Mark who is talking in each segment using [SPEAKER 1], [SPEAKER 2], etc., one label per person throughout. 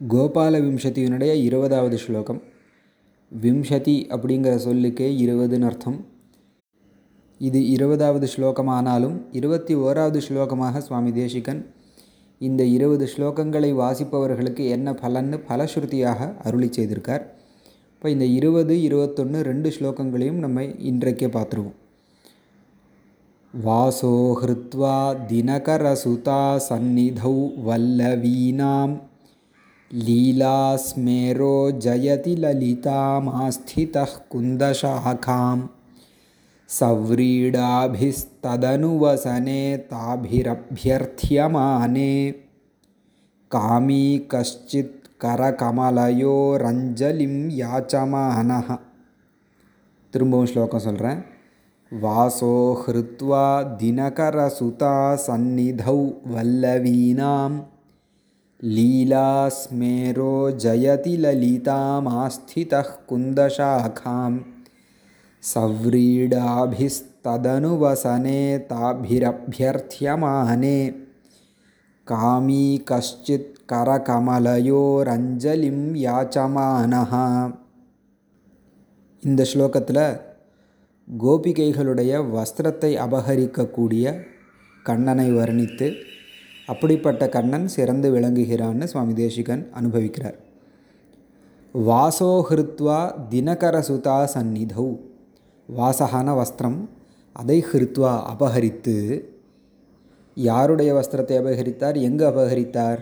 [SPEAKER 1] கோபால விம்சதியினுடைய இருபதாவது ஸ்லோகம். விம்சதி அப்படிங்கிற சொல்லுக்கே இருபதுன்னு அர்த்தம். இது இருபதாவது ஸ்லோகமானாலும் இருபத்தி ஓராவது ஸ்லோகமாக சுவாமி தேசிகன் இந்த இருபது ஸ்லோகங்களை வாசிப்பவர்களுக்கு என்ன பலன்னு பலஸ்ருதியாக அருளி செய்திருக்கார். இப்போ இந்த இருபது இருபத்தொன்று ரெண்டு ஸ்லோகங்களையும் நம்ம இன்றைக்கே பார்த்துருவோம். வாசோ ஹிருத்வா தினகரசுதா சந்நிதௌ வல்லவீனாம் लीलास्मेरो जयति ललितामास्थितः कुन्दशाखां सव्रीडाभिस्तदनुवसने ताभिरभ्यर्थ्यमाने कामी कश्चित् करकमलयोरञ्जलिं याचमानः திரும்பவும் ஸ்லோகம் சொல்கிறேன் வாசோ ஹிருத்வா தினகரசுதா சந்நிதௌ வல்லவீனாம் लीलास्मेरो जयति ललितामास्थितः कुन्दशाखां सव्रीडाभिस्तदनुवसने ताभिरभ्यर्थ्यमाने कामी कश्चित् करकमलयोरञ्जलिं யாச்சமானः இந்த ஸ்லோகத்தில் கோபிகைகளுடைய வஸ்திரத்தை அபகரிக்கக்கூடிய கண்ணனை வர்ணித்து அப்படிப்பட்ட கண்ணன் சிறந்து விளங்குகிறான்னு சுவாமி தேசிகன் அனுபவிக்கிறார். வாசோ ஹிருத்வா தினகரசுதா சந்நிதௌ. வாசகான வஸ்திரம் அதை ஹிருத்வா அபகரித்து. யாருடைய வஸ்திரத்தை அபகரித்தார்? எங்கு அபகரித்தார்?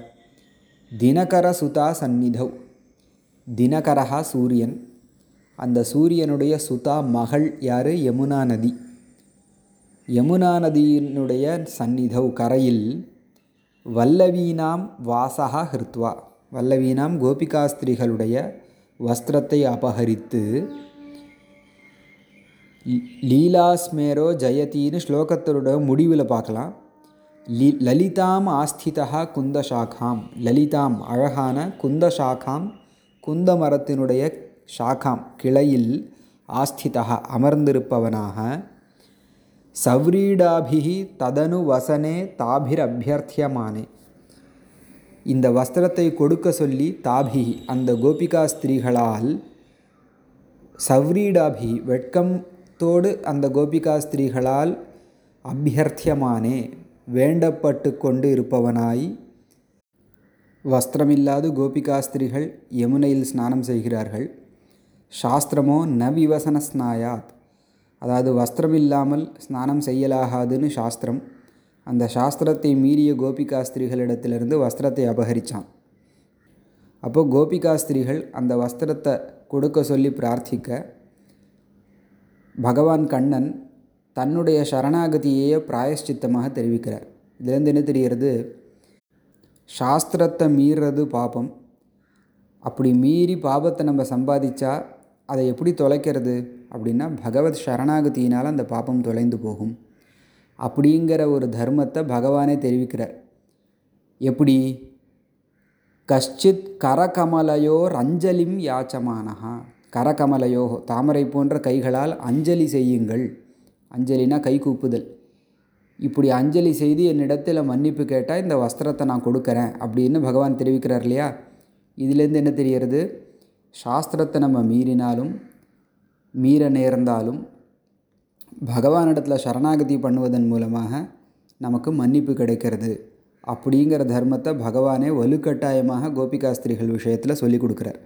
[SPEAKER 1] தினகர சுதா சந்நிதௌ. தினகரஹா சூரியன். அந்த சூரியனுடைய சுதா மகள் யார்? யமுனா நதி. யமுனா நதியினுடைய சந்நிதௌ கரையில் வல்லவீனாம் வாசகா ஹிருத்வா. வல்லவீனாம் கோபிகாஸ்திரிகளுடைய வஸ்திரத்தை அபகரித்து லீலாஸ்மேரோ ஜெயத்தின்னு ஸ்லோகத்தோட முடிவில் பார்க்கலாம். லி லலிதாம் ஆஸ்திதா குந்தசாகாம். லலிதாம் அழகான குந்தசாகாம் குந்த மரத்தினுடைய ஷாகாம் கிளையில் ஆஸ்திதா அமர்ந்திருப்பவனாக சவ்ரீடாபிகி ததனு வசனே தாபிரபியர்த்தியமானே. இந்த வஸ்திரத்தை கொடுக்க சொல்லி தாபி அந்த கோபிகா ஸ்திரீகளால் சவ்ரீடாபி வெட்கத்தோடு அந்த கோபிகா ஸ்திரீகளால் அபியர்த்தியமானே வேண்டப்பட்டு கொண்டு இருப்பவனாய் வஸ்திரமில்லாது கோபிகா ஸ்திரீகள் யமுனையில் ஸ்நானம் செய்கிறார்கள். சாஸ்திரமோ ந விவசன ஸ்நாயாத் அதாவது வஸ்திரம் இல்லாமல் ஸ்நானம் செய்யலாகாதுன்னு சாஸ்திரம். அந்த சாஸ்திரத்தை மீறிய கோபிகா ஸ்திரீகளிடத்திலிருந்து வஸ்திரத்தை அபகரித்தான் அப்போது கோபிகா ஸ்திரீகள் அந்த வஸ்திரத்தை கொடுக்க சொல்லி பிரார்த்திக்க பகவான் கண்ணன் தன்னுடைய சரணாகதியையே பிராயஷ்சித்தமாக தெரிவிக்கிறார். இதுலேருந்து என்ன தெரிகிறது? சாஸ்திரத்தை மீறது பாபம். அப்படி மீறி பாபத்தை நம்ம சம்பாதிச்சா அதை எப்படி தொலைக்கிறது அப்படின்னா பகவத் சரணாகதியினால் அந்த பாப்பம் தொலைந்து போகும். அப்படிங்கிற ஒரு தர்மத்தை பகவானே தெரிவிக்கிறார். எப்படி? கஷ்டித் கரகமலையோர் அஞ்சலிம் யாச்சமானஹா. கரகமலையோ தாமரை போன்ற கைகளால் அஞ்சலி செய்யுங்கள். அஞ்சலினா கை கூப்புதல். இப்படி அஞ்சலி செய்து என்னிடத்தில் மன்னிப்பு கேட்டால் இந்த வஸ்திரத்தை நான் கொடுக்குறேன் அப்படின்னு பகவான் தெரிவிக்கிறார் இல்லையா? இதுலேருந்து என்ன தெரிகிறது? சாஸ்திரத்தை நம்ம மீறினாலும் மீற நேர்ந்தாலும் பகவானிடத்தில் சரணாகதி பண்ணுவதன் மூலமாக நமக்கு மன்னிப்பு கிடைக்கிறது. அப்படிங்கிற தர்மத்தை பகவானே வலுக்கட்டாயமாக கோபிகாஸ்திரிகள் விஷயத்தில் சொல்லி கொடுக்குறார்.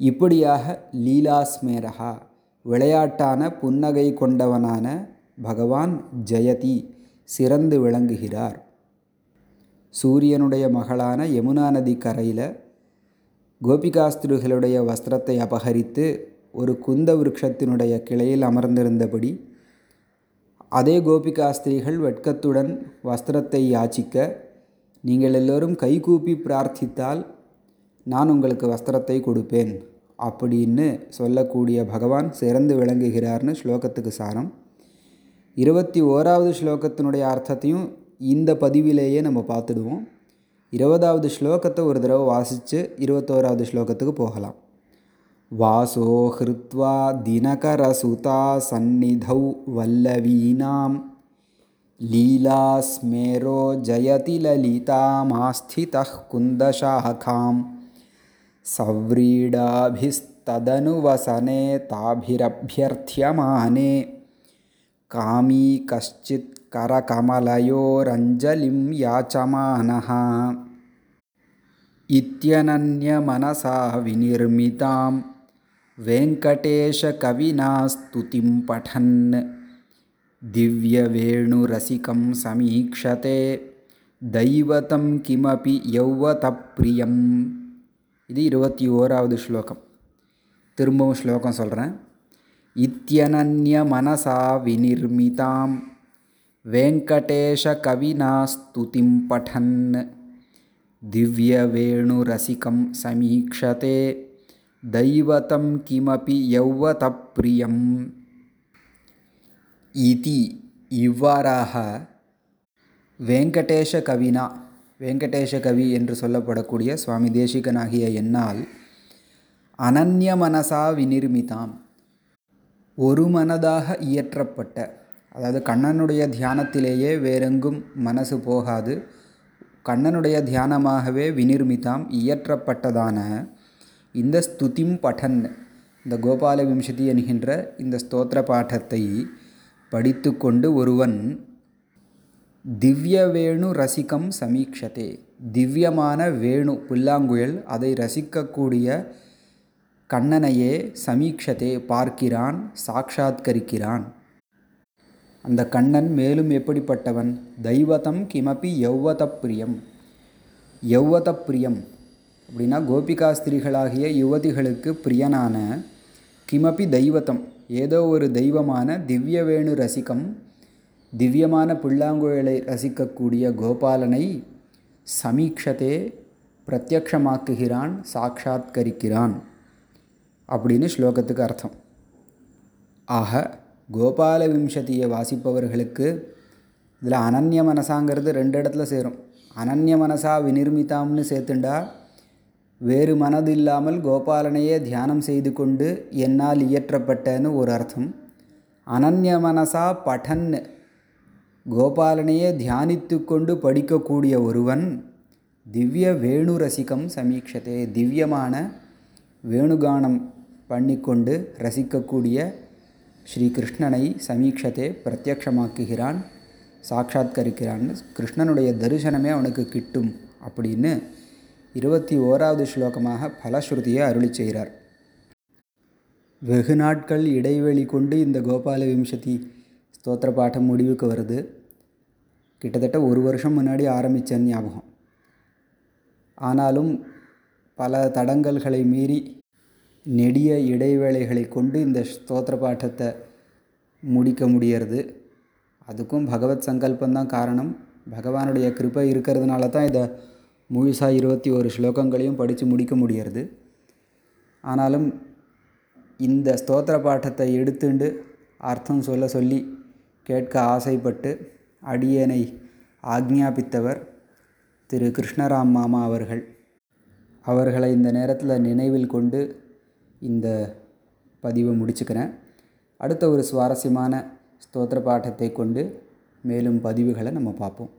[SPEAKER 1] இப்படியாக லீலாஸ்மேரகா விளையாட்டான புன்னகை கொண்டவனான பகவான் ஜெயதி சிறந்து விளங்குகிறார். சூரியனுடைய மகளான யமுனா நதி கரையில் கோபிகாஸ்திரிகளுடைய வஸ்திரத்தை அபகரித்து ஒரு குந்த விருட்சத்தினுடைய கிளையில் அமர்ந்திருந்தபடி அதே கோபிகாஸ்திரிகள் வெட்கத்துடன் வஸ்திரத்தை யாச்சிக்க நீங்கள் எல்லோரும் கைகூப்பி பிரார்த்தித்தால் நான் உங்களுக்கு வஸ்திரத்தை கொடுப்பேன் அப்படின்னு சொல்லக்கூடிய பகவான் சிறந்து விளங்குகிறார்னு ஸ்லோகத்துக்கு சாரம். இருபத்தி ஓராவது ஸ்லோகத்தினுடைய அர்த்தத்தையும் இந்த பதிவிலேயே நம்ம பார்த்துடுவோம். இருபதாவது ஸ்லோகத்தை ஒரு தடவை வாசித்து இருபத்தோராவது ஸ்லோகத்துக்கு போகலாம் வாசோ ஹிருத்வா தினகரசுதா சந்நிதௌ வல்லவீனாம் लीलास्मेरो जयति ललितामास्थितः कुन्दशाखां सव्रीडाभिस्तदनुवसने ताभिरभ्यर्थ्यमाने कामी कश्चित् करकमलयोरञ्जलिं याचमानः इत्यनन्यमनसा विनिर्मितां वेङ्कटेशकविना स्तुतिं पठन् दिव्यवेणुरसिकं समीक्षते दैवतं किमपि यौवतप्रियम् இது இருபத்தி ஓராவது ஸ்லோகம் திரும்பவும் ஸ்லோகம் சொல்கிறேன் இத்தியனன்ய மனசா வினிர்மிதாம் வெங்கடேஷ கவினா ஸ்துதிம் दिव्यवेणुरसिकं समीक्षते சமீக்ஷதே किमपि यौवतप्रियम्। யௌவதப்பிரியம் இதி இவ்வாறாக வெங்கடேஷ கவினா வெங்கடேஷ கவி என்று சொல்லப்படக்கூடிய சுவாமி தேசிகனாகிய என்னால் அனன்ய மனசா விநிர்மிதாம் ஒரு மனதாக இயற்றப்பட்ட அதாவது கண்ணனுடைய தியானத்திலேயே வேறெங்கும் மனசு போகாது கண்ணனுடைய தியானமாகவே விநிர்மிதாம் இயற்றப்பட்டதான இந்த ஸ்துதிம் படன் இந்த கோபால விம்சதி என்கின்ற இந்த ஸ்தோத்திர பாட்டத்தை படித்து கொண்டு ஒருவன் திவ்ய வேணு ரசிகம் சமீக்ஷதே. திவ்யமான வேணு புல்லாங்குழல் அதை ரசிக்கக்கூடிய கண்ணனையே சமீக்ஷதே பார்க்கிறான் சாட்சாத்கரிக்கிறான் அந்த கண்ணன் மேலும் எப்படிப்பட்டவன்? தெய்வதம் கிமப்பி யௌவத பிரியம் யௌவத பிரியம் அப்படின்னா கோபிகா ஸ்திரீகளாகிய யுவதிகளுக்கு பிரியனான கிமப்பி தெய்வத்தம் ஏதோ ஒரு தெய்வமான திவ்யவேணு ரசிக்கம் ரசிகம் திவ்யமான புல்லாங்குழலை ரசிக்கக்கூடிய கோபாலனை சமீக்ஷதே பிரத்யக்ஷமாக்குகிறான் சாட்சாத்கரிக்கிறான் அப்படின்னு ஸ்லோகத்துக்கு அர்த்தம். ஆக கோபால விம்சதியை வாசிப்பவர்களுக்கு இதில் அனன்ய மனசாங்கிறது ரெண்டு இடத்துல சேரும். அனன்ய மனசா விநிர்மிதாம்னு சேர்த்துண்டா வேறு மனது இல்லாமல் கோபாலனையே தியானம் செய்து கொண்டு என்னால் இயற்றப்பட்டன்னு ஒரு அர்த்தம். அனன்ய மனசா பఠன் கோபாலனையே தியானித்து கொண்டு படிக்கக்கூடிய ஒருவன் திவ்ய வேணு ரசிகம் சமீக்ஷதே திவ்யமான வேணுகானம் பண்ணிக்கொண்டு ரசிக்கக்கூடிய ஸ்ரீகிருஷ்ணனை சமீக்ஷத்தை பிரத்யக்ஷமாக்குகிறான் சாட்சாத்கரிக்கிறான் கிருஷ்ணனுடைய தரிசனமே அவனுக்கு கிட்டும் அப்படின்னு இருபத்தி ஓராவது ஸ்லோகமாக பலஸ்ருதியை அருளி செய்கிறார். வெகு நாட்கள் இடைவெளி கொண்டு இந்த கோபால விம்சதி ஸ்தோத்திர பாட்டம் முடிவுக்கு வருது. கிட்டத்தட்ட ஒரு வருஷம் முன்னாடி ஆரம்பித்த ஞாபகம். ஆனாலும் பல தடங்கல்களை மீறி நெடிய இடைவேளைகளை கொண்டு இந்த ஸ்தோத்திர பாட்டத்தை முடிக்க முடியறது. அதுக்கும் பகவத் சங்கல்பந்தான் காரணம். பகவானுடைய கிருப்பை இருக்கிறதுனால தான் இதை முழுசாக இருபத்தி ஒரு ஸ்லோகங்களையும் படித்து முடிக்க முடியறது. ஆனாலும் இந்த ஸ்தோத்திர பாட்டத்தை எடுத்துண்டு அர்த்தம் சொல்ல சொல்லி கேட்க ஆசைப்பட்டு அடியனை ஆக்ஞாபித்தவர் திரு கிருஷ்ணராம் மாமா அவர்கள். அவர்களை இந்த நேரத்தில் நினைவில் கொண்டு இந்த பதிவை முடிச்சுக்கிறேன். அடுத்த ஒரு சுவாரஸ்யமான ஸ்தோத்திர பாட்டத்தை கொண்டு மேலும் பதிவுகளை நம்ம பார்ப்போம்.